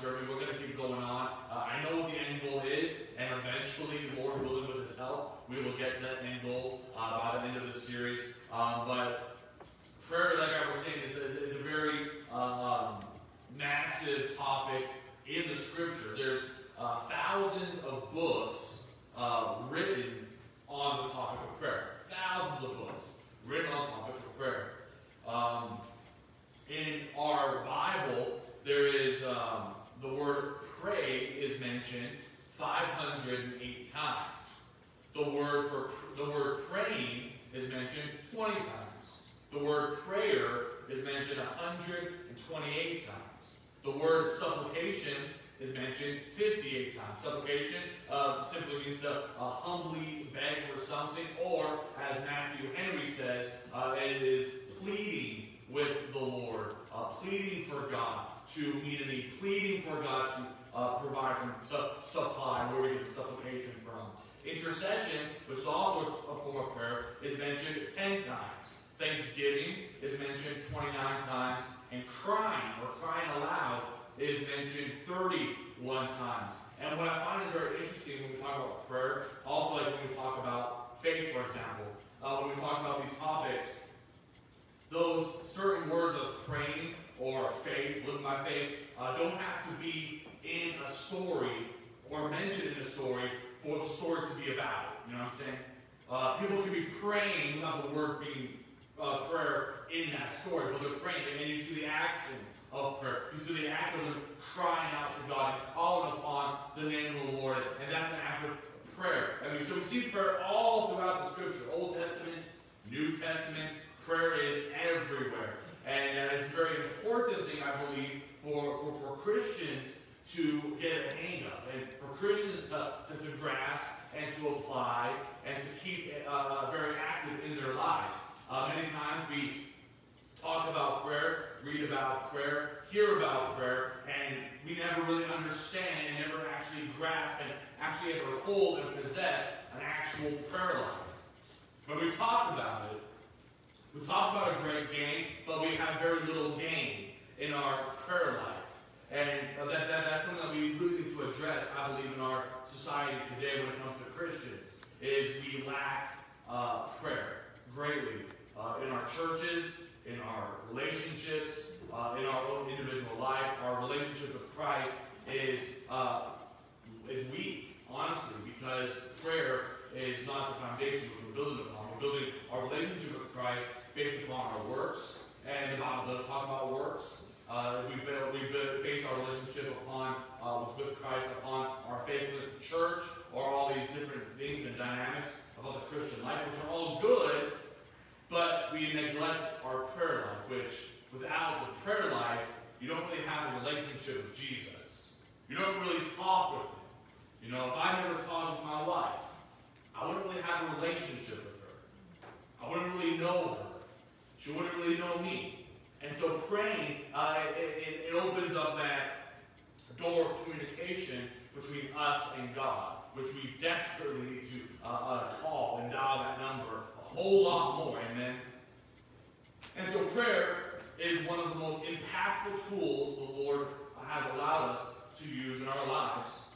sermon. We're going to keep going on. Uh, I know what the end goal is, and eventually, the Lord willing, with His help, we will get to that end goal uh, by the end of the series. Um, but prayer, like I was saying, is, is, is a very um, massive topic in the Scripture. There's uh, thousands of books uh, written on the topic of prayer. Thousands of books written on the topic of prayer. Um, in our Bible, there is um, the word pray is mentioned 508 times. The word for the word praying is mentioned 20 times. The word prayer is mentioned 128 times. The word supplication is mentioned 58 times. Supplication uh, simply means to uh, humbly beg for something, or as Matthew Henry says, uh, it is pleading with the Lord, uh, pleading for God to need, pleading for God to uh, provide from supply, where we get the supplication from. Intercession, which is also a form of prayer, is mentioned 10 times. Thanksgiving is mentioned 29 times, and crying or crying aloud is mentioned 31 times. And what I find is very interesting when we talk about prayer, also like when we talk about faith, for example, uh, when we talk about these topics, those certain words of praying or faith, living by faith, uh, don't have to be in a story or mentioned in a story for the story to be about it. You know what I'm saying? Uh, people can be praying without the word being uh, prayer in that story, but they're praying, and then you see the action of prayer. You see the act of them crying out to God and calling upon the name of the Lord, and that's an act of prayer. I mean, so we see prayer all throughout the Scripture, Old Testament, New Testament. Prayer is everywhere, and uh, it's very I believe, for, for, for Christians to get a hang of, and for Christians to, to, to grasp and to apply and to keep uh, very active in their lives. Uh, many times we talk about prayer, read about prayer, hear about prayer, and we never really understand and never actually grasp and actually ever hold and possess an actual prayer life. When we talk about it, we talk about a great gain, but we have very little gain in our prayer life. And that, that, that's something that we really need to address, I believe, in our society today when it comes to Christians, is we lack uh, prayer greatly uh, in our churches, in our relationships, uh, in our own individual life. Our relationship with Christ is, uh, is weak, honestly, because prayer is not the foundation which we're building upon. We're building our relationship with Christ based upon our works, and the Bible does talk about works. Uh, we, build, we build, base our relationship upon uh, with, Christ upon our faithfulness to church, or all these different things and dynamics about the Christian life, which are all good, but we neglect our prayer life, which without the prayer life, you don't really have a relationship with Jesus. You don't really talk with him. You know, if I never talked with my wife, I wouldn't really have a relationship with her. I wouldn't really know her. She wouldn't really know me. And so praying, uh, it, it, opens up that door of communication between us and God, which we desperately need to uh, uh, call and dial that number a whole lot more. Amen. And so prayer is one of the most impactful tools the Lord has allowed us to use in our lives.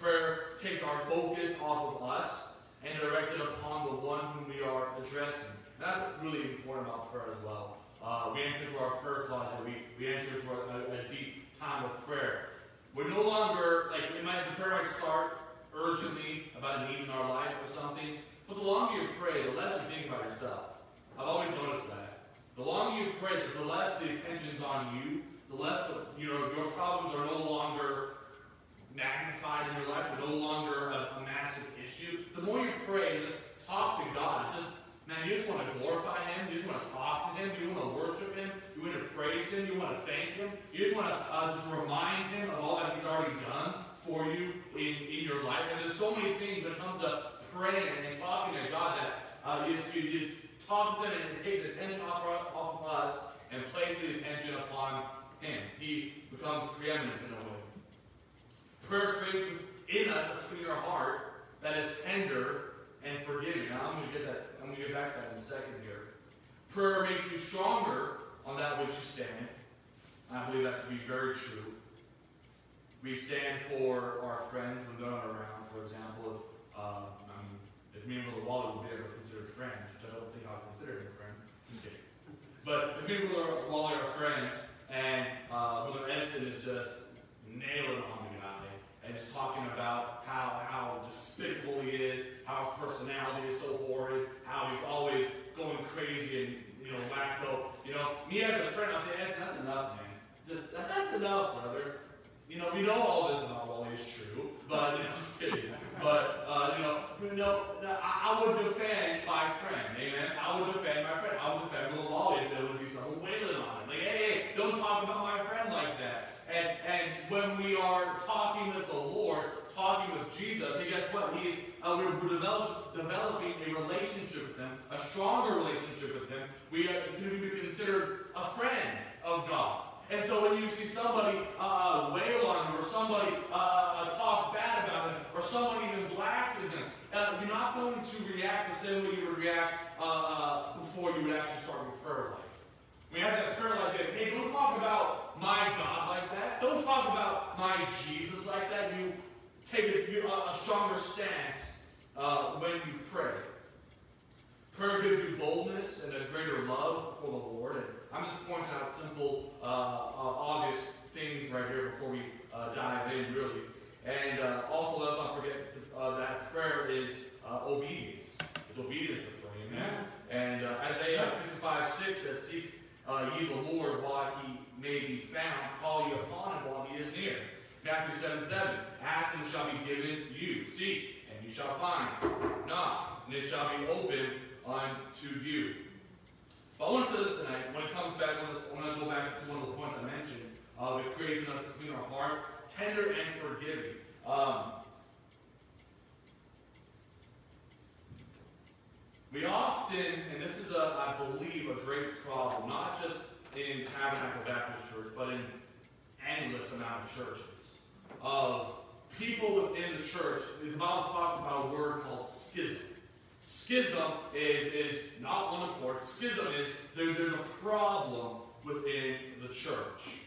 Prayer takes our focus off of us and direct it upon the one whom we are addressing. And that's really important about prayer as well. Uh, we enter into our prayer closet. We, we enter into a, a, a deep time of prayer. We're no longer, like, we might, the prayer might start urgently about a need in our life or something. But the longer you pray, the less you think about yourself. I've always noticed that. The longer you pray, the less the attention's on you, the less the, you know your problems are no longer magnified in your life, they're no longer a, a massive issue. The more you pray, just talk to God. It's just Man, you just want to glorify Him. You just want to talk to Him. You want to worship Him. You want to praise Him. You want to thank Him. You just want to uh, just remind Him of all that He's already done for you in, in your life. And there's so many things when it comes to praying and talking to God that uh, you, just, you just talk to Him and it takes the attention off, off of us and places the attention upon Him. He becomes preeminent in a way. Prayer creates within us a clear heart that is tender and forgiving. Now I'm going to get that. I'm going to get back to that in a second here. Prayer makes you stronger on that which you stand. I believe that to be very true. We stand for our friends when they're not around. For example, if, uh, I mean, if me and Brother Wally would be ever considered friends, which I don't think I'll consider a friend. Just kidding. But if me and Brother Wally are friends, and uh, Brother Edison is just nailing on and just talking about how how despicable he is, how his personality is so horrid, how he's always going crazy and you know wacko. You know, me as a friend, I say, Edison, that's enough, man. Just that, that's enough, brother. You know, we know all this about Wally is true, but you know, just kidding. But uh, you know, you know, I, I would defend my friend. Amen. I would defend my friend. I would defend little Wally if there would be someone wailing on him. Like, hey, hey, don't talk about my friend. And and when we are talking with the Lord, talking with Jesus, hey, guess what? He's uh, we're, develop, developing a relationship with Him, a stronger relationship with Him. We are, can be considered a friend of God. And so when you see somebody uh, wail on him, or somebody uh, talk bad about him, or someone even blasting him, uh, you're not going to react the same way you would react uh, uh, before you would actually start your prayer life. We have that prayer life that, hey, don't talk about my God like that. Don't talk about Jesus like that. You take a, you, a stronger stance uh, when you pray. Prayer gives you boldness and a greater love for the Lord. And I'm just pointing out simple, uh, uh, obvious things right here before we uh, dive in, really. And uh, also, let's not forget to, uh, that prayer is uh, obedience. It's obedience to pray, amen? And Isaiah 55 6 says, Seek ye the Lord while he may be found, call ye upon him while he is near. Matthew 7 7, Ask and shall be given you. Seek, and you shall find. Knock, and it shall be opened unto you. But I want to say this tonight. When it comes back, I want to go back to one of the points I mentioned of it creating us a cleaner heart, tender and forgiving. Um, we often, and this is, a, I believe, a great problem, not just in Tabernacle Baptist Church, but in endless amount of churches, of people within the church. The Bible talks about a word called schism. Schism is, is not one accord. Schism is there, there's a problem within the church.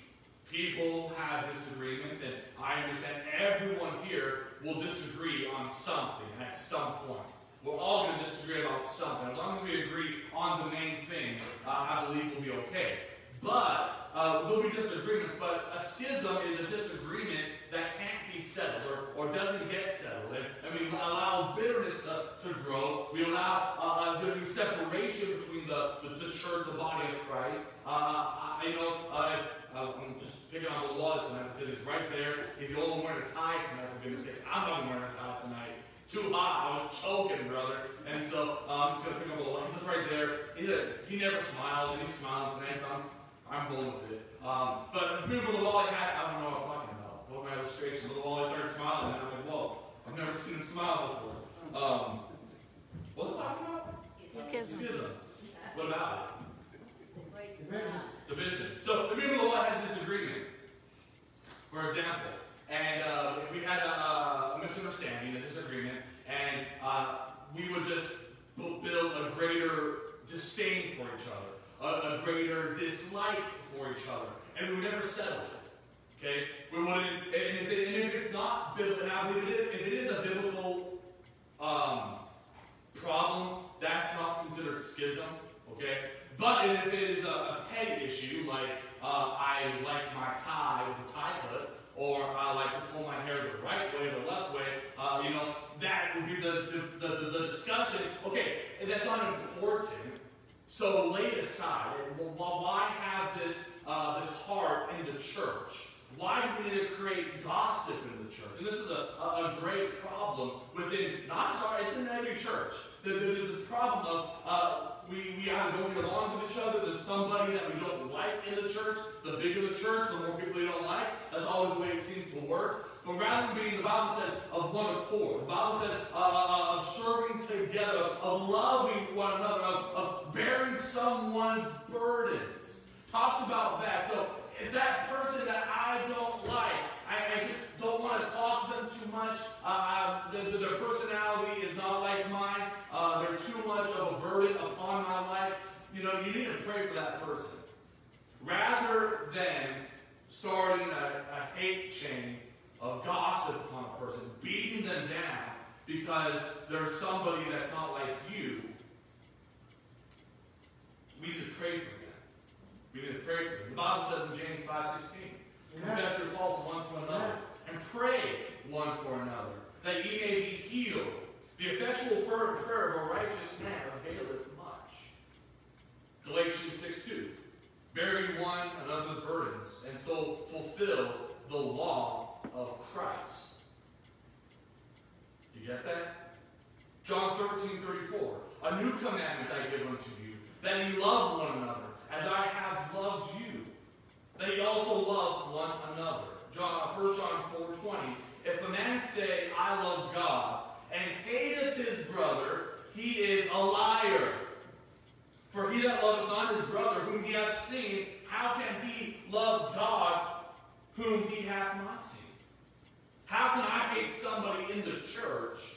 People have disagreements, and I understand everyone here will disagree on something at some point. We're all going to disagree about something. As long as we agree on the main thing, uh, I believe we'll be okay. But uh, there'll be disagreements, but a schism is a disagreement that can't be settled or, or doesn't get settled. And, and we allow bitterness to, to grow. We allow uh, uh there to be separation between the, the, the, church, the body of Christ. Uh, I know uh, uh, I'm just picking on the wall tonight because he's right there. He's the only one wearing a tie tonight, for goodness sakes. I'm not wearing a tie tonight. Too hot. I was choking, brother. And so uh, I'm just going to pick up a wall. He's just right there. He's a, he never smiles, and he's smiling tonight, so I'm, I'm going with it. Um, but if people the wall hat, I don't know what I'm talking about. What my illustration? Little Wally started smiling, and I'm like, whoa, I've never seen him smile before. Um, what was I talking about? Schism. Schism. What about it? Division. So the people the had a disagreement, for example, and uh, we had a, a, misunderstanding, a disagreement, and uh, we would just build a greater disdain for each other, a, a greater dislike for each other, and we never settled it. Okay? We wouldn't, and if, it, and if it's not biblical, and I believe it is, if it is a biblical um, problem, that's not considered schism. Okay? But if it is a, a petty issue, like uh, I like my tie with a tie clip, or I like to pull my hair the right way or the left way, uh, you know, that would be the, the, the, the discussion. Okay, that's not important. So lay aside. Why have this, uh, this heart in the church? Why do we need to create gossip in the church? And this is a, a, great problem within, not sorry, it's in every church. there's this problem of uh, we, we either don't get along with each other, there's somebody that we don't like in the church. The bigger the church, the more people you don't like. That's always the way it seems to work. But rather than being, the Bible says, of one accord, the Bible says uh, uh, uh, of serving together, of loving one another, of, of bearing someone's burdens. Talks about that. So if that person that I don't like, I, I just don't want to talk to them too much. Uh, uh, the, the, their personality is not like mine. Uh, they're too much of a burden upon my life. You know, you need to pray for that person. Rather than starting a, a hate chain of gossip upon a person, beating them down because there's somebody that's not like you, we need to pray for them. We need to pray for them. The Bible says in James 5 16, confess your faults one to another, and pray one for another, that ye may be healed. The effectual fervent prayer of a righteous man availeth much. Galatians 6 2. Bearing one another's burdens, and so fulfill the law of Christ. You get that? John 13 34. A new commandment I give unto you, that ye love one another, as I have loved you. That ye also love one another. John, 1 John 4 20. If a man say, I love God, and hateth his brother, he is a liar. For he that loveth not his brother, whom he hath seen, how can he love God, whom he hath not seen? How can I hate somebody in the church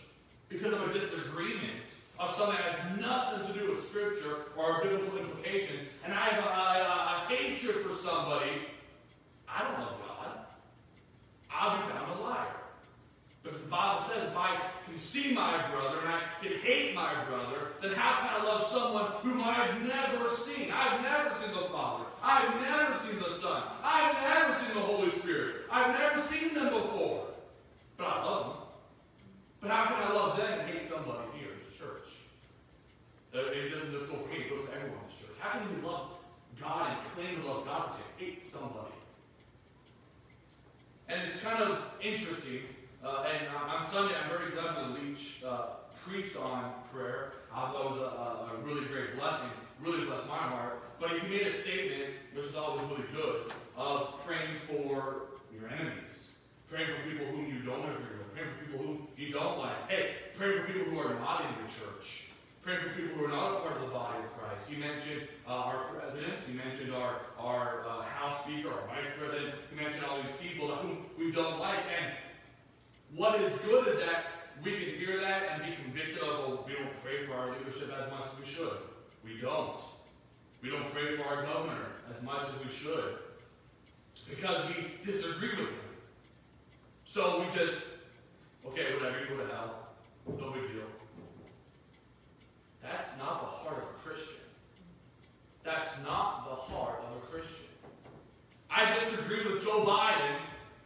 because of a disagreement of something that has nothing to do with Scripture or biblical implications, and I have a, a, a hatred for somebody? I don't love God. I'll be found a liar. Because the Bible says if I can see my brother and I can hate my brother, then how can I love someone whom I have never seen? I've never seen the Father. I've never seen the Son. I've never seen the Holy Spirit. I've never seen them before. But I love them. But how can I love them and hate somebody here in this church? Uh, it doesn't just go for me, it goes for everyone in this church. How can you love God and claim to love God but you hate somebody? And it's kind of interesting uh, and on Sunday, I'm very glad that Leach uh, preached on prayer. I thought it was a, a, really great blessing, really blessed my heart. But he made a statement, which is always really good, of praying for your enemies. Praying for people whom you don't agree with. Praying for people whom you don't like. Hey, pray for people who are not in your church. Pray for people who are not a part of the body of Christ. He mentioned uh, our president. He mentioned our, our uh, House Speaker, our Vice President. He mentioned all these people whom we don't like. And what is good is that we can hear that and be convicted of, oh, we don't pray for our leadership as much as we should. We don't. We don't pray for our governor as much as we should. Because we disagree with him. So we just, okay, whatever, you go to hell. No big deal. That's not the heart of a Christian. That's not the heart of a Christian. I disagree with Joe Biden,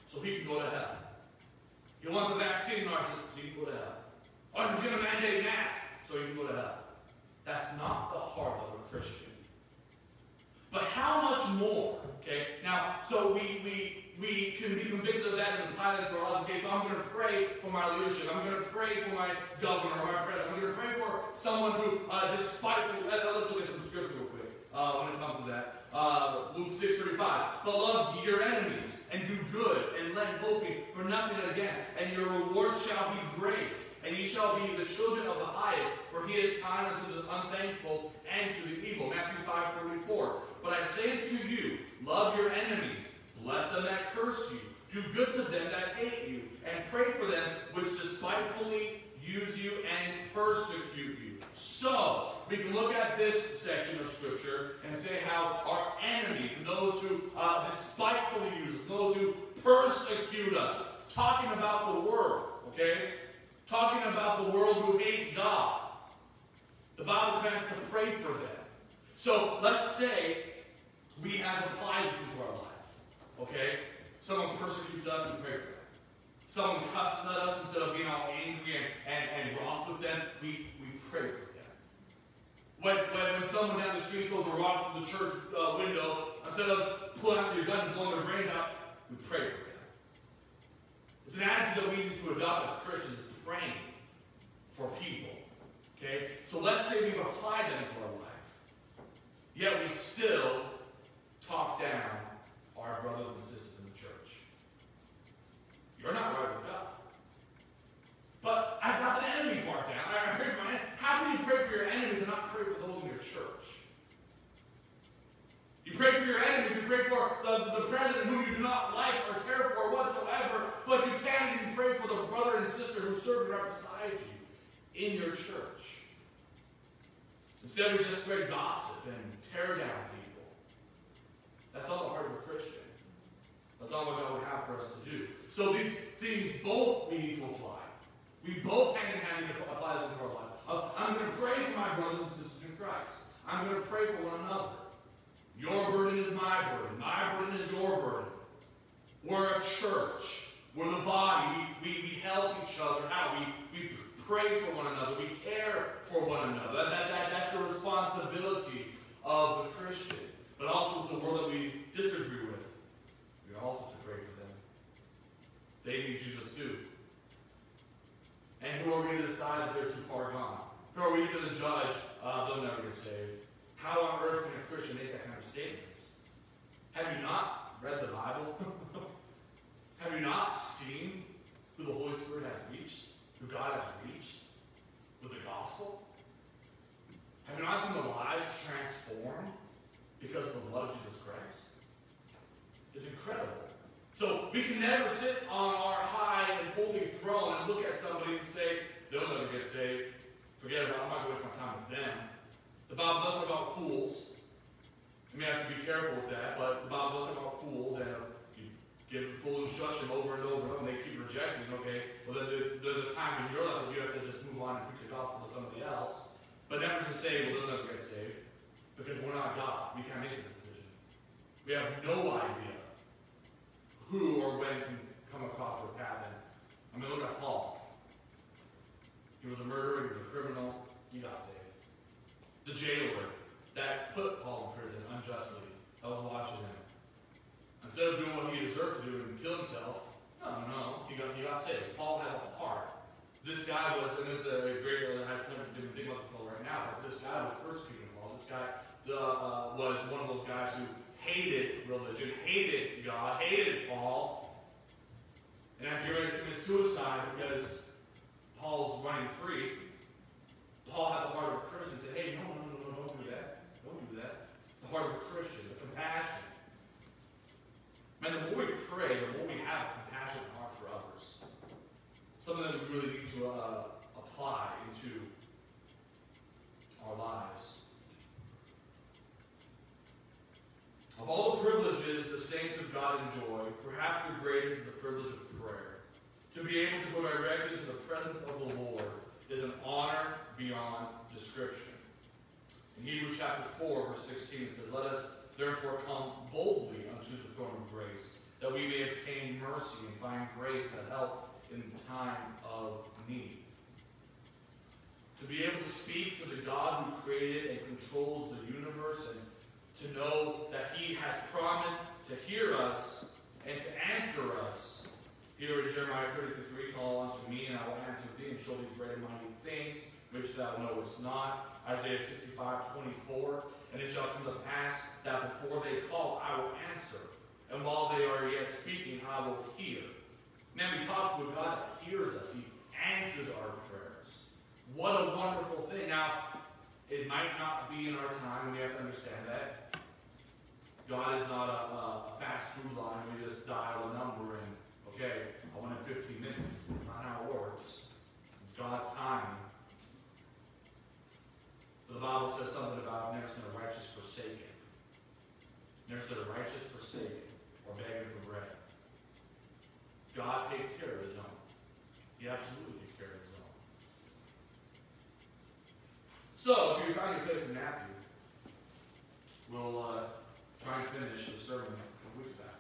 so he can go to hell. He wants a vaccine license, so he can go to hell. Or he's going to mandate masks, so he can go to hell. That's not the heart of a Christian. But how much more? Okay, now, so we, we, we can be convicted of that and apply that to our lives. Okay, so I'm going to pray for my leadership. I'm going to pray for my governor my president. I'm going to pray for someone who, uh, despiteful. Let's look at some scripture real quick uh, when it comes to that. Uh, Luke 6.35. But love your enemies, and do good, and lend hoping for nothing again. And your reward shall be great, and ye shall be the children of the highest, for he is kind unto the unthankful and to the evil. Matthew 5.34. But I say unto you, love your enemies, bless them that curse you, do good to them that hate you, and pray for them which despitefully use you and persecute you. So, we can look at this section of Scripture and say how our enemies, those who uh, despitefully use us, those who persecute us, talking about the world, okay? Talking about the world who hates God. The Bible commands to pray for them. So let's say we have applied to our life, okay? Someone persecutes us, we pray for them. Someone cusses at us instead of being all angry and, and, and wroth with them, we, we pray for them. When, when, when someone down the street throws a rock through the church uh, window, instead of pulling out your gun and blowing their brains out, we pray for them. It's an attitude that we need to adopt as Christians, praying for people. Okay? So let's say we've applied them to our life. Yet we still talk down our brothers and sisters in the church. You're not right with God. But I've got the enemy part down. I pray for my enemy. How can you pray for your enemies and not pray for those in your church? You pray for your enemies, you pray for the, the president whom you do not like or care for whatsoever, but you can't even pray for the brother and sister who serve right beside you in your church. Instead, we just spread gossip and tear down people. That's not the heart of a Christian. That's not what God would have for us to do. So these things both we need to apply. We both hand in hand need to apply them to our life. I'm going to pray for my brothers and sisters in Christ. I'm going to pray for one another. Your burden is my burden. My burden is your burden. We're a church. We're the body. We, we, we help each other out. We, we pray for one another. We care for one another. That, that, that, that's the responsibility of the Christian. But also the world that we disagree with. We are also to pray for them. They need Jesus too. And who are we to decide that they're too far gone? Who are we to judge uh, they'll never get saved? How on earth can a Christian make that kind of statement? Have you not read the Bible? Have you not seen who the Holy Spirit has reached? Who God has reached with the gospel? Have you not seen the lives transformed because of the blood of Jesus Christ? It's incredible. So we can never sit on our high and holy throne and look at somebody and say, they'll never get saved. Forget about it. I'm not going to waste my time with them. The Bible does talk about fools. You may have to be careful with that, but the Bible does talk about fools, and uh, you give fool instruction over and over and over, and they keep rejecting. Okay, well then there's, there's a time in your life that you have to just move on and preach the gospel to somebody else, but never to say, well they'll never get saved, because we're not God. We can't make the decision. We have no idea who or when can come across our path. And I mean, look at Paul. He was a murderer. He was a criminal. He got saved the jailer that put Paul in prison unjustly. I was watching him. Instead of doing what he deserved to do and kill himself, no, no, he got, he got saved. Paul had a heart. This guy was, and this is a great, uh, I don't even think about this until right now, but this guy was persecuting Paul. This guy uh, was one of those guys who hated religion, hated God, hated Paul. And as he ready to commit suicide because Paul's running free, Paul had the heart of a Christian. Said, hey, no, no, no, no, don't do that. Don't do that. The heart of a Christian, the compassion. Man, the more we pray, the more we have a compassionate heart for others. Something that we really need to uh, apply into our lives. Of all the privileges the saints of God enjoy, perhaps the greatest is the privilege of prayer. To be able to go directly to the presence of the Lord is an honor beyond description. In Hebrews chapter 4, verse 16, it says, Let us therefore come boldly unto the throne of grace, that we may obtain mercy and find grace to help in time of need. To be able to speak to the God who created and controls the universe and to know that He has promised to hear us and to answer us. Here in Jeremiah 33, call unto me, and I will answer thee, and show thee great and mighty things which thou knowest not. Isaiah 65, 24. And it shall come to pass that before they call, I will answer. And while they are yet speaking, I will hear. Man, we talk to a God that hears us. He answers our prayers. What a wonderful thing. Now, it might not be in our time, and we have to understand that. God is not a, a fast food line. We just dial a number and, okay, I want it in 15 minutes. That's not how it works. It's God's timing. The Bible says something about never seen a righteous forsaken. Never seen a righteous forsaken or begging for bread. God takes care of his own. He absolutely takes care of his own. So, if you find your place in Matthew, we'll uh, try and finish the sermon a couple weeks back.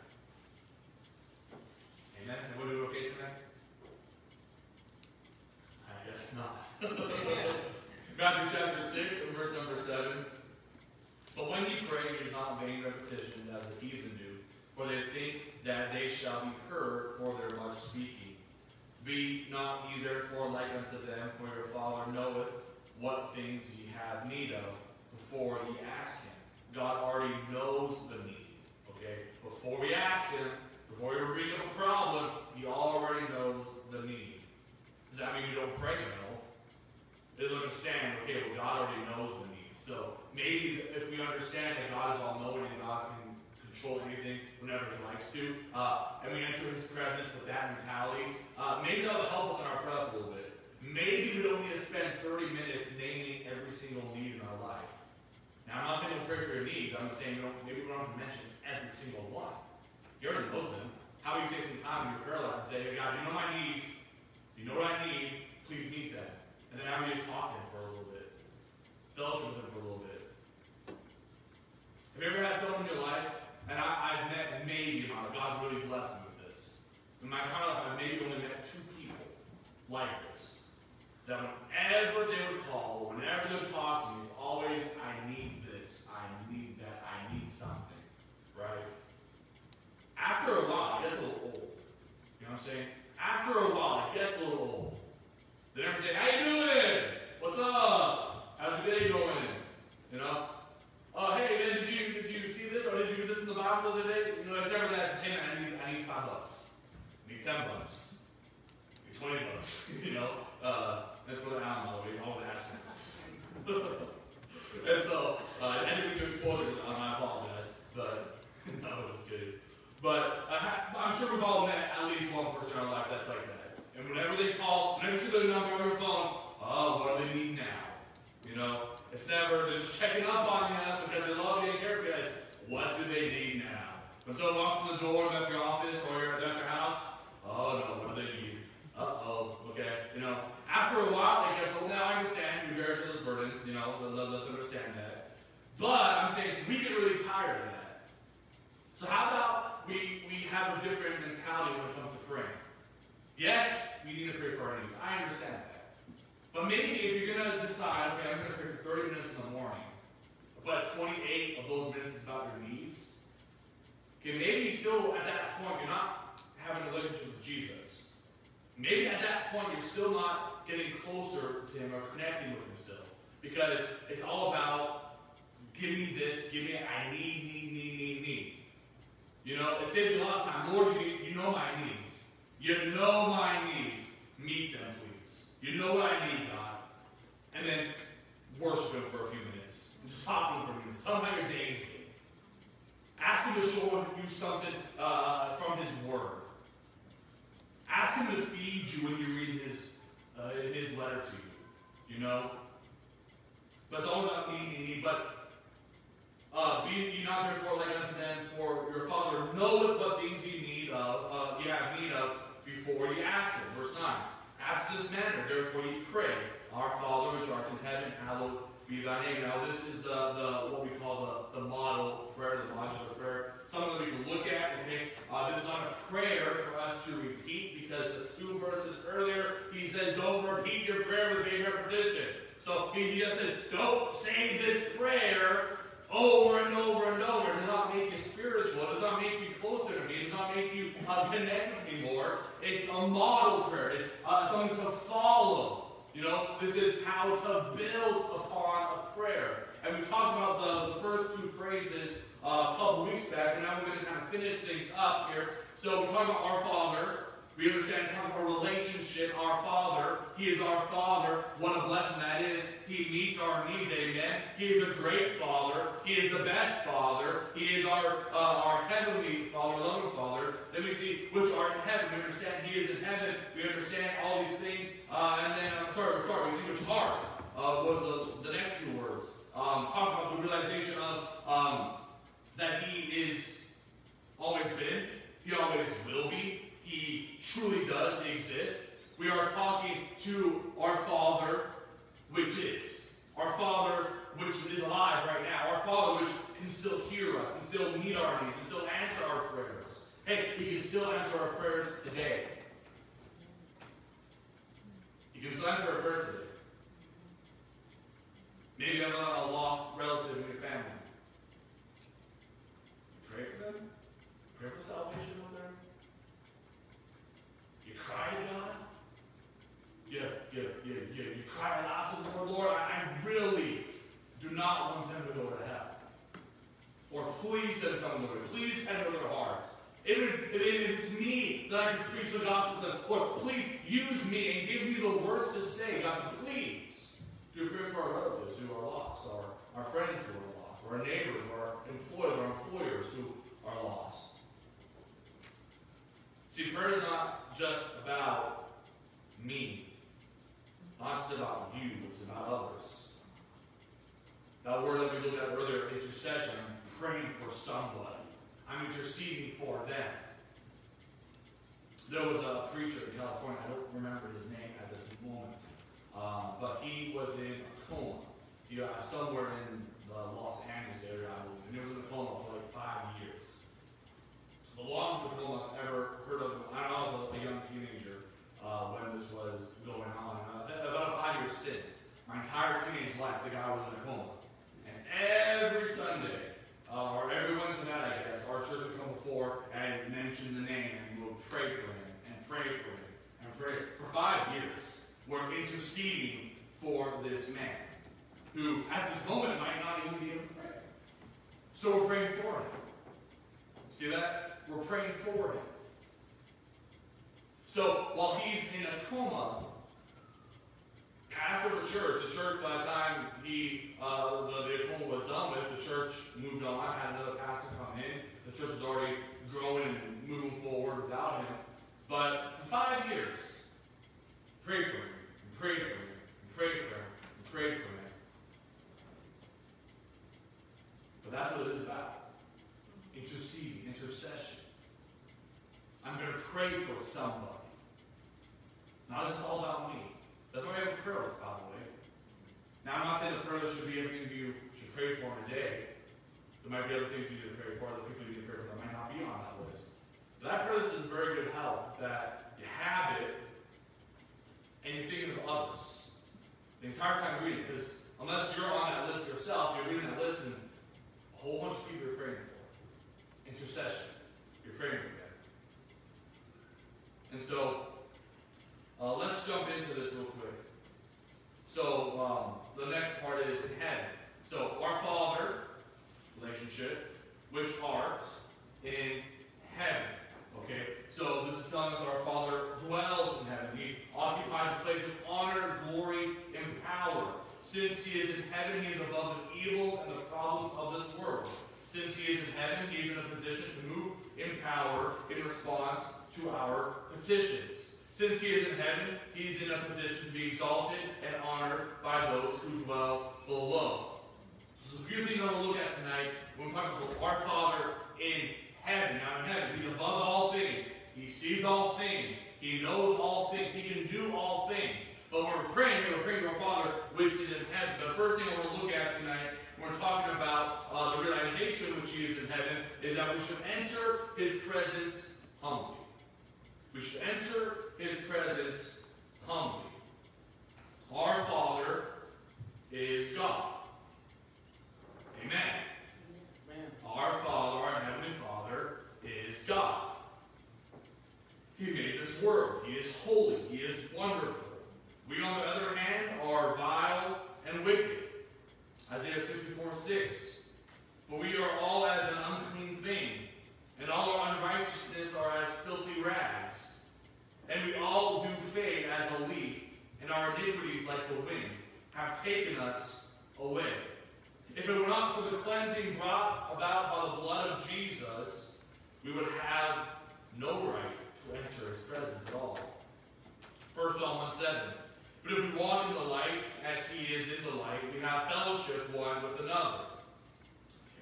Amen? Everybody okay tonight? I guess not. Matthew chapter 6 and verse number 7. But when ye pray, use not vain repetitions as the heathen do, for they think that they shall be heard for their much speaking. Be not ye therefore like unto them, for your Father knoweth what things ye have need of before ye ask him. God already knows the need. Okay? Before we ask him, before we bring up a problem, he already knows the need. Does that mean we don't pray? No. Is understand, okay, well, God already knows the need. So maybe if we understand that God is all knowing and God can control anything whenever he likes to, uh, and we enter his presence with that mentality, uh, maybe that'll help us in our prayer a little bit. Maybe we don't need to spend 30 minutes naming every single need in our life. Now, I'm not saying don't pray for your needs. I'm saying maybe we don't have to mention every single one. He already knows them. How about you take some time in your prayer life and say, hey, God, you know my needs. You know what I need. Please meet them. And then how about you just talk to him for a little bit? Fellowship with him for a little bit. Have you ever had someone in your life, and I, I've met maybe amount, God's really blessed me with this. In my entire life, I've maybe only met two people like this. That whenever they would call, whenever they would talk to me, it's always, I need this, I need that, I need something. Right? After a while, it gets a little old. You know what I'm saying? After a while, it gets a little old. They never say, How you doing? What's up? How's your day going? You know? Oh, hey man, did you did you see this or did you do this in the Bible the other day? You know, it's never that. It's, hey man, I need I need five bucks. I need ten bucks. I need twenty bucks. you know? Uh, that's what Alan, by the way, he's always asking. and so, uh, I didn't mean to expose it. Um, I apologize, but no, I was just kidding. But uh, I'm sure we've all met at least one person in our life that's like that. And whenever they call, whenever you see their number on your phone, oh, what do they need now? You know, it's never they're just checking up on you because they love you and care for you. It's what do they need now? When someone walks in the door at your office or you're at their house, oh no, what do they need? Uh oh, okay. You know, after a while, they go, well, now I understand you bear each other's burdens. You know, let's understand that. But I'm saying we get really tired of that. So how about we we have a different mentality when it comes to praying? Yes, we need to pray for our needs. I understand that. But maybe if you're going to decide, okay, I'm going to pray for 30 minutes in the morning, but 28 of those minutes is about your needs, okay, maybe still at that point you're not having a relationship with Jesus. Maybe at that point you're still not getting closer to Him or connecting with Him still. Because it's all about, give me this, give me, I need, need, need, need, need. You know, it saves you a lot of time. Lord, you, you know my needs. You know my needs. Meet them, please. You know what I need, God. And then worship Him for a few minutes. Just talk to Him for a minute. Tell Him how your day's. Ask Him to show you something uh, from His Word. Ask Him to feed you when you read His, uh, his letter to you. You know? But it's all about need, need, need. But uh, be not therefore like unto them, for your Father knoweth what things ye need of, uh, ye have need of before you ask Him. Verse 9. After this manner, therefore, you pray, Our Father which art in heaven, hallowed be thy name. Now, this is the, the what we call the, the model prayer, the modular prayer. Something that we can look at. Okay, uh, this is not a prayer for us to repeat because the two verses earlier he says, "Don't repeat your prayer with vain repetition." So he just said, "Don't say this prayer over and over and over. Does not make you spiritual. It does not make you closer to me. It does not make you uh, connect with me more. It's a model prayer. It's uh, something to follow. You know, this is how to build upon a prayer. And we talked about the, the first two phrases uh, a couple weeks back, and now we're going to kind of finish things up here. So we talk about our Father. We understand of a relationship. Our Father, He is our Father. What a blessing that is. He meets our needs. Amen. He is a great Father. He is the best Father. He is our uh, our heavenly Father, our loving Father. Then we see which are in heaven. We understand He is in heaven. We understand all these things. Uh, and then, I'm sorry, sorry. We see which are uh, was the, the next two words. Um, talk about the realization of um, that He is always been. He always will be. Truly does exist. We are talking to our Father, which is. Our Father, which is alive right now. Our Father, which can still hear us, can still meet our needs, can still answer our prayers. Hey, He can still answer our prayers today. He can still answer our prayers today. Maybe I'm a lost relative in your family. Pray for them. Pray for salvation cry to God? Yeah, yeah, yeah, yeah. You cry a lot to the Lord. Lord, I really do not want them to go to hell. Or please send someone, Lord. Please enter their hearts. If, it's me that I can preach the gospel to them, Lord, please use me and give me the words to say. God, please do prayer for our relatives who are lost, our, our friends who are lost, or our neighbors, or our employers, our employers who are lost. See, prayer is not just about me. It's not just about you, it's about others. That word that we looked at earlier, intercession, I'm praying for somebody. I'm interceding for them. There was a preacher in California, I don't remember his name at this moment, um, but he was in a coma. He, uh, somewhere in the Los Angeles area, and he was in a coma for like five years. The longest coma I've ever heard of, I was a, young teenager uh, when this was going on. Uh, about a five-year stint. My entire teenage life, the guy was in a coma. And every Sunday, uh, or every Wednesday night, I guess, our church would come before and mention the name, and we would pray for him and pray for him and pray for five years. We're interceding for this man who, at this moment, might not even be able to pray. So we're praying for him. See that? We're praying for him. So while he's in a coma, after the church, the church, by the time he uh, the, the coma was done with, the church moved on, had another pastor come in. The church was already growing and moving forward without him. But for five years, prayed for him, and prayed for him, and prayed for him, and prayed for him. But that's what it is about. Interceding, intercession. I'm going to pray for somebody. Not just all about me. That's why we have a prayer list, by the way. Now, I'm not saying the prayer list should be everything you should pray for in a day. There might be other things you need to pray for, other people you need to pray for that might not be on that list. But that prayer list is very good help that you have it and you're thinking of others the entire time you're reading. Because unless you're on that list yourself, you're reading that list and a whole bunch of people you're praying for. Intercession. You're praying for them. And so, uh, let's jump into this real quick. So, um, the next part is in heaven. So, our Father relationship, which art in heaven. Okay? So this is telling us our Father dwells in heaven. He occupies a place of honor, glory, and power. Since he is in heaven, he is above the evils and the problems of this world. Since he is in heaven, he is in a position to move in power in response to our petitions. Since he is in heaven, he is in a position to be exalted and honored by those who dwell below. So, a few things I want to look at tonight when we're talking about our Father in heaven. Now in heaven, he's above all things. He sees all things. He knows all things. He can do all things. But when we're praying, we're praying to our Father, which is in heaven. The first thing I want to look at tonight, we're talking about uh, the realization which He is in heaven, is that we should enter His presence humbly. We should enter His presence humbly. Our Father is God. Amen. Amen. Our Father, our Heavenly Father, is God. He made this world. He is holy. He is wonderful. We, on the other hand, are vile and wicked. Isaiah 64 6. For we are all as an unclean thing, and all our unrighteousness are as filthy rags. And we all do fade as a leaf, and our iniquities, like the wind, have taken us away. If it were not for the cleansing brought about by the blood of Jesus, we would have no right to enter his presence at all. 1 John 1 7. But if we walk in the light, as he is in the light, we have fellowship one with another.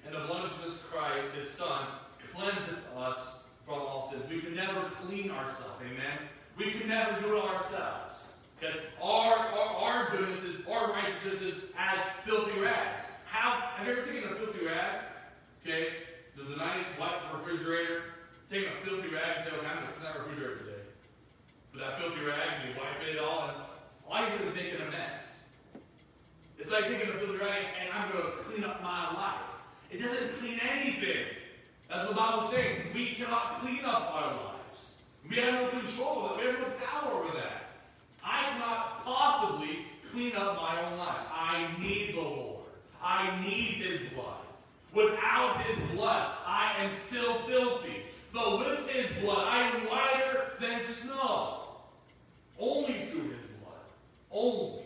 And the blood of Jesus Christ, his Son, cleanseth us from all sins. We can never clean ourselves, amen? We can never do it ourselves. Because our, our, our goodness is, our righteousness is as filthy rags. How, have you ever taken a filthy rag? Okay, there's a nice white refrigerator. Take a filthy rag and say, okay, I'm going to clean that refrigerator today. With that filthy rag, and you wipe it all, and all you do is make it a mess. It's like taking a filthy rag and I'm going to clean up my life. It doesn't clean anything. As the Bible saying, we cannot clean up our lives. We have no control. We have no power over that. I cannot possibly clean up my own life. I need the Lord. I need his blood. Without his blood, I am still filthy. But with his blood, I am whiter than snow only.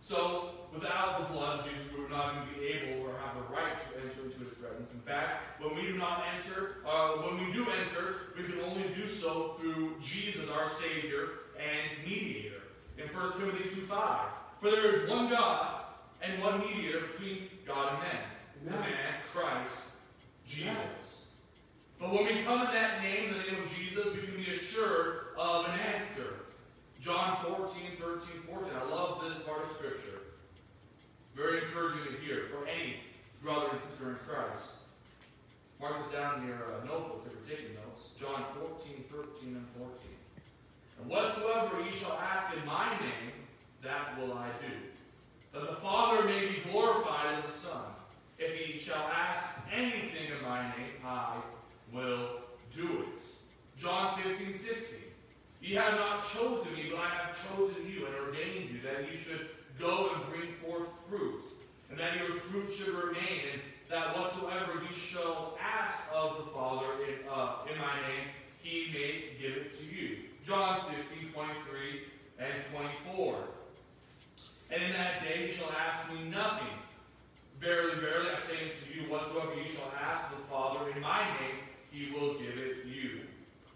So, without the blood of Jesus, we would not even be able or have the right to enter into his presence. In fact, when we do not enter, uh, when we do enter, we can only do so through Jesus, our Savior and mediator. In 1 Timothy 2.5, for there is one God and one mediator between God and men, Amen. the man Christ Jesus. Amen. But when we come in that name, the name of Jesus, we can be assured of an answer. John 14, 13, 14. I love this part of Scripture. Very encouraging to hear for any brother and sister in Christ. Mark this down in your uh, notebooks if you're taking notes. John 14, 13, and 14. And whatsoever ye shall ask in my name, that will I do. That the Father may be glorified in the Son. If ye shall ask anything in my name, I will do it. John 15, 16. Ye have not chosen me, but I have chosen you and ordained you that you should go and bring forth fruit, and that your fruit should remain, and that whatsoever ye shall ask of the Father in, uh, in my name, he may give it to you. John 16, 23 and 24. And in that day ye shall ask me nothing. Verily, verily, I say unto you, whatsoever ye shall ask the Father in my name, he will give it you.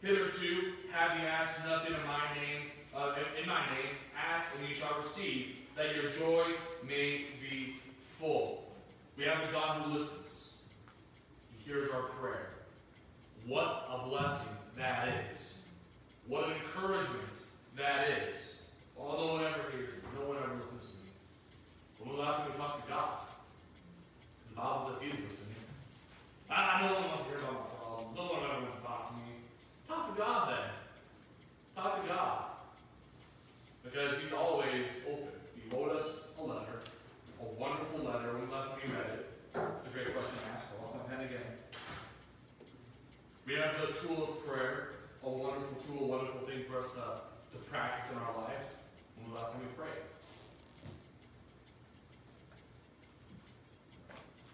Hitherto have ye asked nothing in my names, uh, in my name, ask and ye shall receive, that your joy may be full. We have a God who listens. He hears our prayer. What a blessing that is. What an encouragement that is. Oh, no one ever hears me. No one ever listens to me. When was the last time we talked to God? Because the Bible says He's listening. I, know no one wants to hear about my problems. No one ever wants to talk to me. Talk to God then. Talk to God. Because He's always open. He wrote us a letter, a wonderful letter. When was the last time you read it? It's a great question to ask. I'll lost my pen again. We have the tool of prayer, a wonderful tool, a wonderful thing for us to, to practice in our lives. When was the last time we prayed?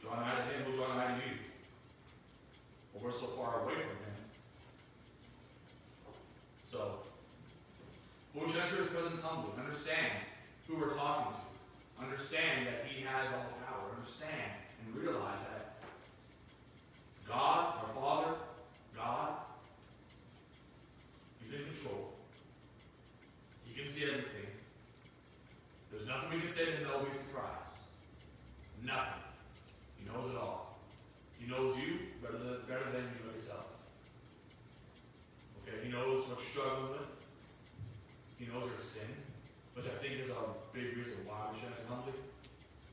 John I to him, John I to you. But we're so far away from him. So, we should enter his presence humbly. Understand who we're talking to. Understand that he has all power. Understand and realize that God, our Father, God, He's in control. He can see everything. There's nothing we can say to him that will be surprised. Nothing. He knows it all. He knows you better than, better than you know yourself. Okay, he knows what you're struggling with. He knows your sin, which I think is a big reason why we should enter humbly.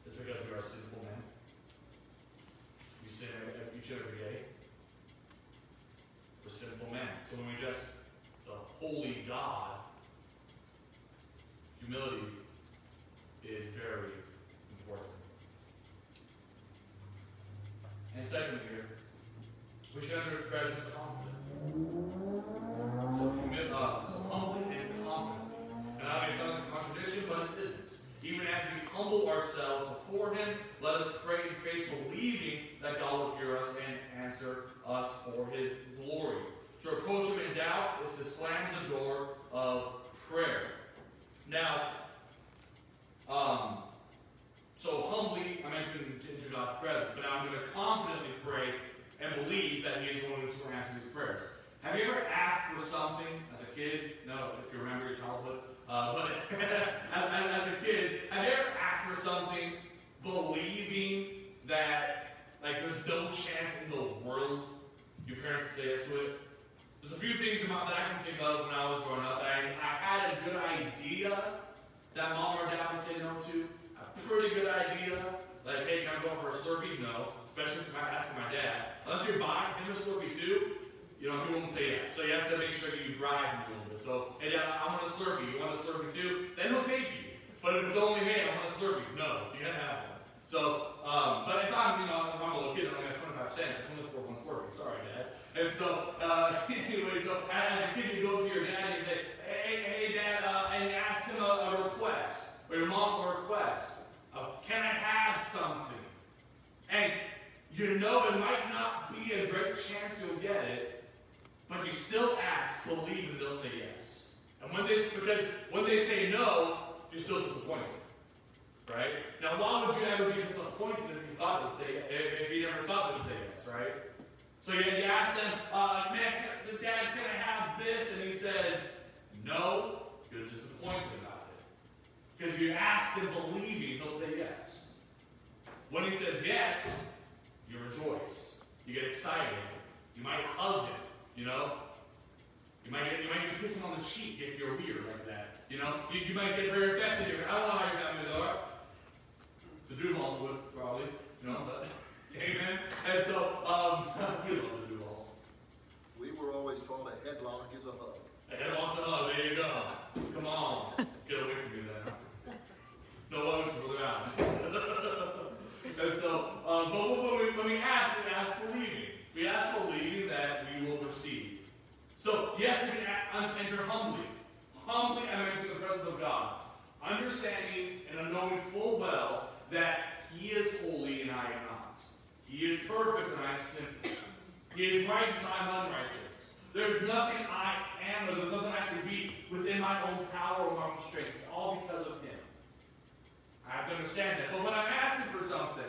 Is because we are sinful men. We sin each and every day. We're sinful men. So when we address the holy God, humility is very important. And second here, we should enter his presence confident. So, humi- uh, so humbly and confident. And that may sound like a contradiction, but it isn't. Even as we humble ourselves before him, let us pray in faith, believing that God will hear us and answer us for his glory. To approach him in doubt is to slam the door of prayer. Now, um, so humbly, I mentioned into God's presence, but now I'm going to confidently pray and believe that He is going to answer these prayers. Have you ever asked for something as a kid? No, if you remember your childhood. Uh, but as, as, as a kid, have you ever asked for something believing that like there's no chance in the world your parents say yes to it? There's a few things about that I can think of when I was growing up that I, I had a good idea that mom or dad would say no to. Pretty good idea. Like, hey, can I go for a Slurpee? No. Especially if I'm asking my dad. Unless you're buying him a Slurpee too, you know, he won't say yes. So you have to make sure you drive him a little bit. So, hey, dad, I want a Slurpee. You want a Slurpee too? Then he'll take you. But if it's only, hey, I want a Slurpee. No, you gotta have one. So, um, but if I'm, you know, if I'm a little kid, I only have 25 cents. I can only afford one Slurpee. Sorry, dad. And so, uh, anyway, so as a kid, you go to your dad and you say, hey, hey, dad, uh, and ask him a, a request, or your mom a request. Can I have something? And you know it might not be a great chance you'll get it, but you still ask, believe, and they'll say yes. And when they, because when they say no, you're still disappointed. right? Now, why would you ever be disappointed if you thought would say if, you never thought would say yes, right? So you, you ask them, uh, man, Dad, can I have this? And he says, no. You're disappointed about if you ask them believing, they'll say yes. When he says yes, you rejoice. You get excited. You might hug him, you know? You might, get, you might even kiss him on the cheek if you're weird like that. You know? You, you might get very affectionate. I don't know how your families are. The Duvals would, probably. You know, but amen. And so, um, we love the Duvals. We were always told a headlock is a hug. A headlock's a hug. There you go. Come on. Get away from me then. No hugs for the and so, um, but when we, when we ask, we ask believing. We ask believing that we will receive. So, yes, we can enter humbly. Humbly enter the presence of God. Understanding and knowing full well that He is holy and I am not. He is perfect and I am sinful. He is righteous and I am unrighteous. There's nothing I am or there's nothing I can be within my own power or my own strength. It's all because of Him. I have to understand that. But when I'm asking for something,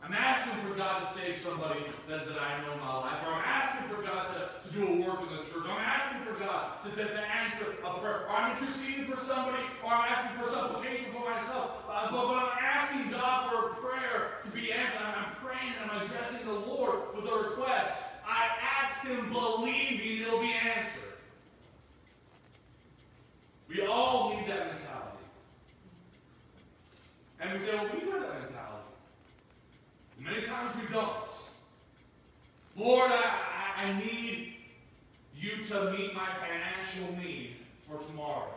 I'm asking for God to save somebody that, that I know in my life, or I'm asking for God to, to do a work in the church. I'm asking for God to, to, to answer a prayer, or I'm interceding for somebody, or I'm asking for supplication for myself. Uh, but, but I'm asking God for a prayer to be answered. I'm, I'm praying and I'm addressing the Lord with a request. I ask Him believing it'll be answered. We all need that mentality. We say, well, we have that mentality. Many times we don't. Lord, I, I, I need you to meet my financial need for tomorrow.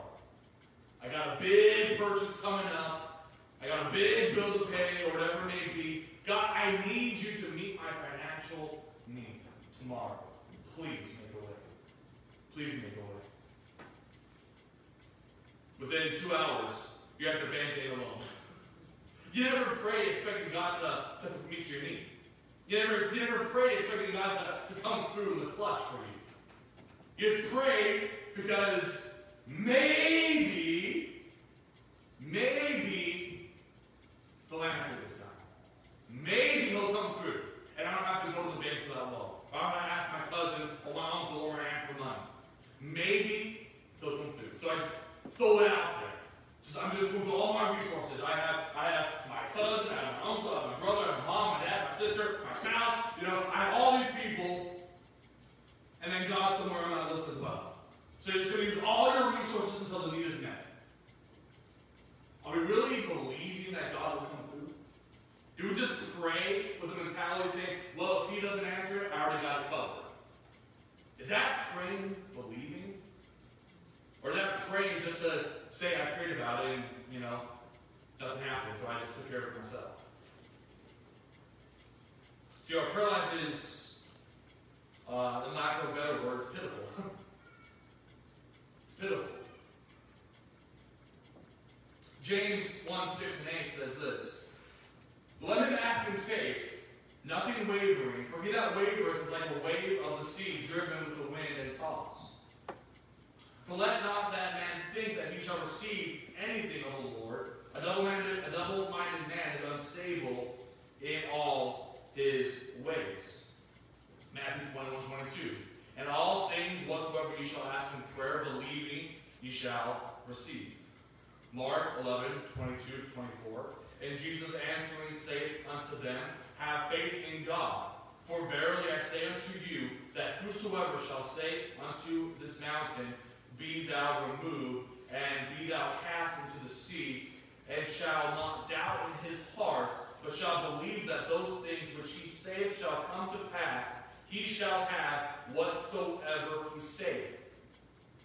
I got a big purchase coming up. I got a big bill to pay or whatever it may be. God, I need you to meet my financial need tomorrow. Please make a way. Please make a way. Within two hours, you're at the bank getting a loan. You never prayed expecting God to, to meet your need. You never, you never prayed expecting God to, to come through in the clutch for you. You just prayed because maybe, maybe he'll answer this time. Maybe he'll come through. And I don't have to go to the bank for that loan. Or I'm going to ask my cousin or my uncle or my aunt for money. Maybe he'll come through. So I just throw it out there. Just, I'm just going to all my resources. I have, I have cousin, I have my uncle, I have my brother, I have my mom, my dad, my sister, my spouse. You know, I have all these people, and then God somewhere on that list as well. So you're just going to use all your resources until the need is met. Are we really believing that God will come through? Do we just pray with a mentality saying, well, if He doesn't answer it, I already got it covered? Is that praying believing? Or is that praying just to say I prayed about it and, you know, nothing happened, so I just took care of it myself? See, our prayer life is, uh, in lack of better words, pitiful. it's pitiful. James 1 6 and 8 says this Let him ask in faith, nothing wavering, for he that wavereth is like a wave of the sea driven with the wind and tossed. For let not that man think that he shall receive anything of the Lord. A double-minded, a double-minded man is unstable in all his ways. Matthew 21, 22. And all things whatsoever you shall ask in prayer, believing, you shall receive. Mark 11, 22 24. And Jesus answering saith unto them, Have faith in God. For verily I say unto you, that whosoever shall say unto this mountain, Be thou removed, and be thou cast into the sea, and shall not doubt in his heart, but shall believe that those things which he saith shall come to pass, he shall have whatsoever he saith.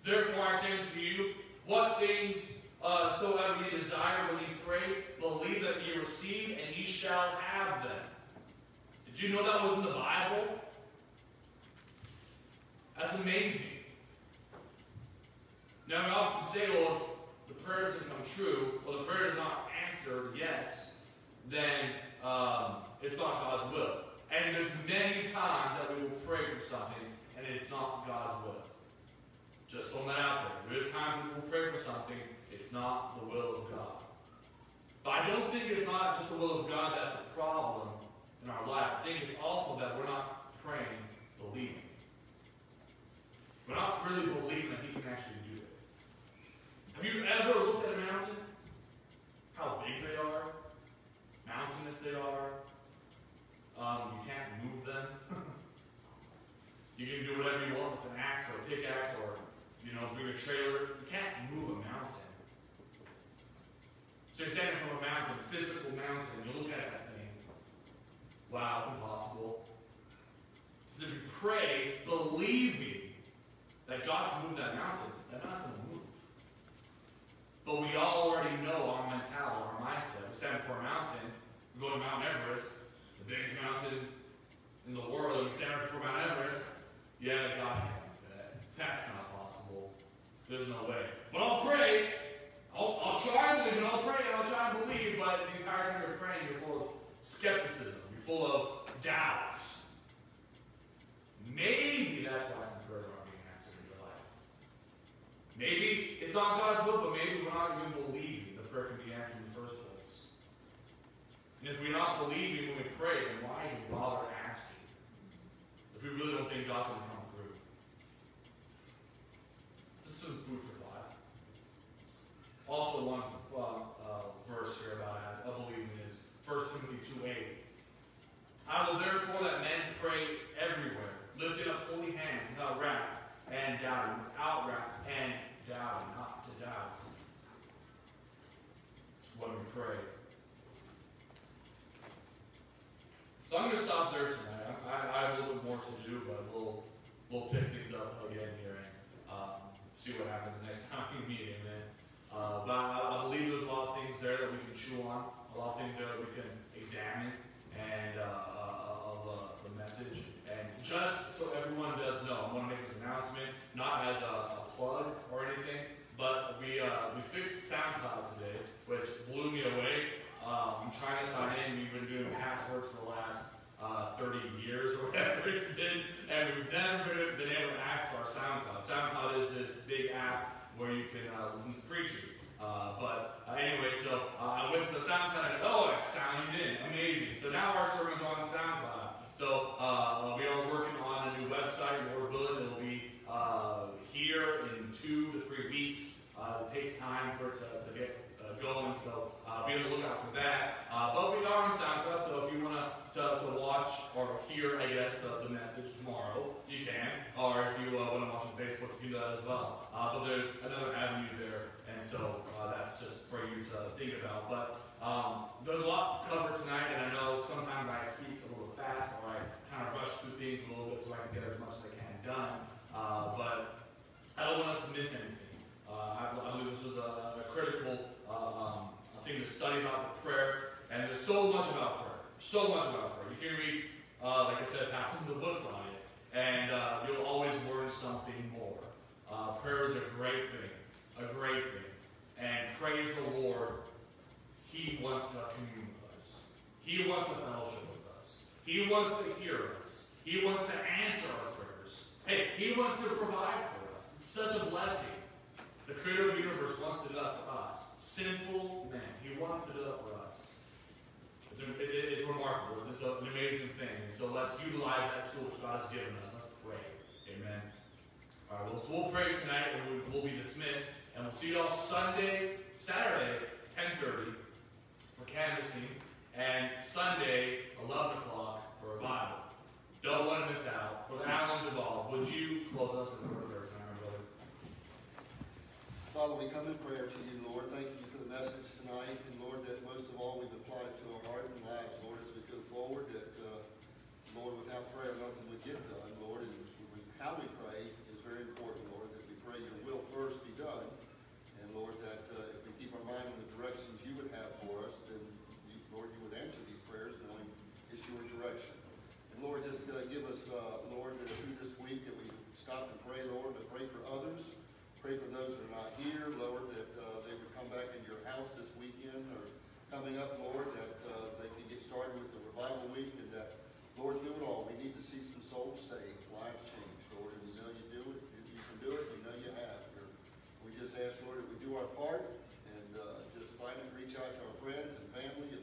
Therefore I say unto you, what things uh, soever ye desire when ye pray, believe that ye receive, and ye shall have them. Did you know that was in the Bible? That's amazing. Now we often say, well, the prayer doesn't come true, well, the prayer is not answered, yes, then um, it's not God's will. And there's many times that we will pray for something and it's not God's will. Just throwing that out there. There's times we will pray for something, it's not the will of God. But I don't think it's not just the will of God that's a problem in our life. I think it's also that we're not praying, believing. We're not really believing that He can actually. Have you ever looked at a mountain? How big they are? Mountainous they are? Um, you can't move them. you can do whatever you want with an axe or a pickaxe or, you know, bring a trailer. You can't move a mountain. So you're standing from a mountain, a physical mountain, and you look at that thing. Wow, it's impossible. So if you pray, believing that God can move that mountain, that mountain. But we all already know our mentality, our mindset. We stand before a mountain, we go to Mount Everest, the biggest mountain in the world, and we stand before Mount Everest. Yeah, God can't do that. That's not possible. There's no way. But I'll pray. I'll, I'll try and believe, and I'll pray, and I'll try and believe, but the entire time you're praying, you're full of skepticism. You're full of doubts. Maybe that's why some prayers aren't being answered in your life. Maybe it's not God's will, but maybe we're not even believing the prayer can be answered in the first place. And if we're not believing when we pray, then why even bother asking? If we really don't think God's going to come through. This is some food for thought. Also, one uh, uh, verse here about uh, believing is 1 Timothy 2 8. I will therefore that men pray everywhere, lifting up holy hands without wrath and doubting, without wrath and doubting, not to doubt when we pray. So I'm going to stop there tonight. I, I, have a little bit more to do, but we'll we'll pick things up again here and um, see what happens next time we meet. Amen. Uh, but I, I believe there's a lot of things there that we can chew on, a lot of things there that we can examine, and uh, uh, of the, the message. And just so everyone does know, I want to make this announcement, not as a, a plug or anything, but we uh, we fixed SoundCloud today, which blew me away. Um, I'm trying to sign in. We've been doing passwords for the last uh, 30 years or whatever it's been, and we've never been, able to access our SoundCloud. SoundCloud is this big app where you can uh, listen to preaching. Uh, but uh, anyway, so uh, I went to the SoundCloud and oh, I signed in. Amazing. So now our sermon's on SoundCloud. So uh, we are working on a new website. Lord willing, it'll be uh, here in two to three weeks. It takes time for it to, to get going, so uh, be on the lookout for that. Uh, but we are on SoundCloud, so if you want to, to watch or hear, I guess, the, the message tomorrow, you can. Or if you uh, want to watch on Facebook, you can do that as well. Uh, but there's another avenue there, and so uh, that's just for you to think about. But um, there's a lot to cover tonight, and I know sometimes I speak a little fast, or I kind of rush through things a little bit so I can get as much as I can done. Uh, but I don't want us to miss anything. Uh, I, I believe this was a, a critical uh, um, a thing to study about prayer, and there's so much about prayer, so much about prayer. You can read, uh, like I said, thousands of books on it, and uh, you'll always learn something more. Uh, prayer is a great thing, a great thing, and praise the Lord. He wants to commune with us. He wants to fellowship with us. He wants to hear us. He wants to answer our prayers. Hey, He wants to provide for us. It's such a blessing. The creator of the universe wants to do that for us. Sinful man. He wants to do that for us. It's, it, it's remarkable. It's an amazing thing. And so let's utilize that tool which God has given us. Let's pray. Amen. All right, well, so we'll pray tonight and we'll be dismissed. And we'll see y'all Sunday, Saturday, 10.30 for canvassing. And Sunday, 11 o'clock for revival. Don't want to miss out. Brother Alan Duvall, would you close us in prayer? Father, we come in prayer to you, Lord. Thank you for the message tonight, and Lord, that most of all we've applied it to our heart and lives, Lord, as we go forward, that, uh, Lord, without prayer, nothing would get done, Lord, and how we pray is very important, Lord, that we pray your will first be done, and Lord, that uh, if we keep our mind on the directions you would have for us, then, you, Lord, you would answer these prayers knowing it's your direction. And Lord, just uh, give us, uh, Lord, through this week that we stop and pray, Lord, to pray for others, Pray for those that are not here, Lord, that uh, they would come back into your house this weekend or coming up, Lord, that uh, they can get started with the revival week and that, Lord, do it all, we need to see some souls saved, lives changed, Lord. And we know you do it. You can do it. We know you have. You're, we just ask, Lord, that we do our part and uh, just find and reach out to our friends and family and,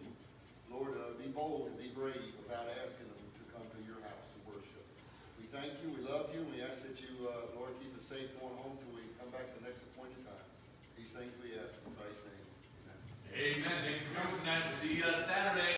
Lord, uh, be bold and be brave about asking them to come to your house to worship. We thank you. We love you. we ask that you, uh, Lord, keep us safe going home to back the next appointed time. These things we ask in Christ's name. Amen. Amen. Thank you for coming tonight. We'll see you uh, Saturday.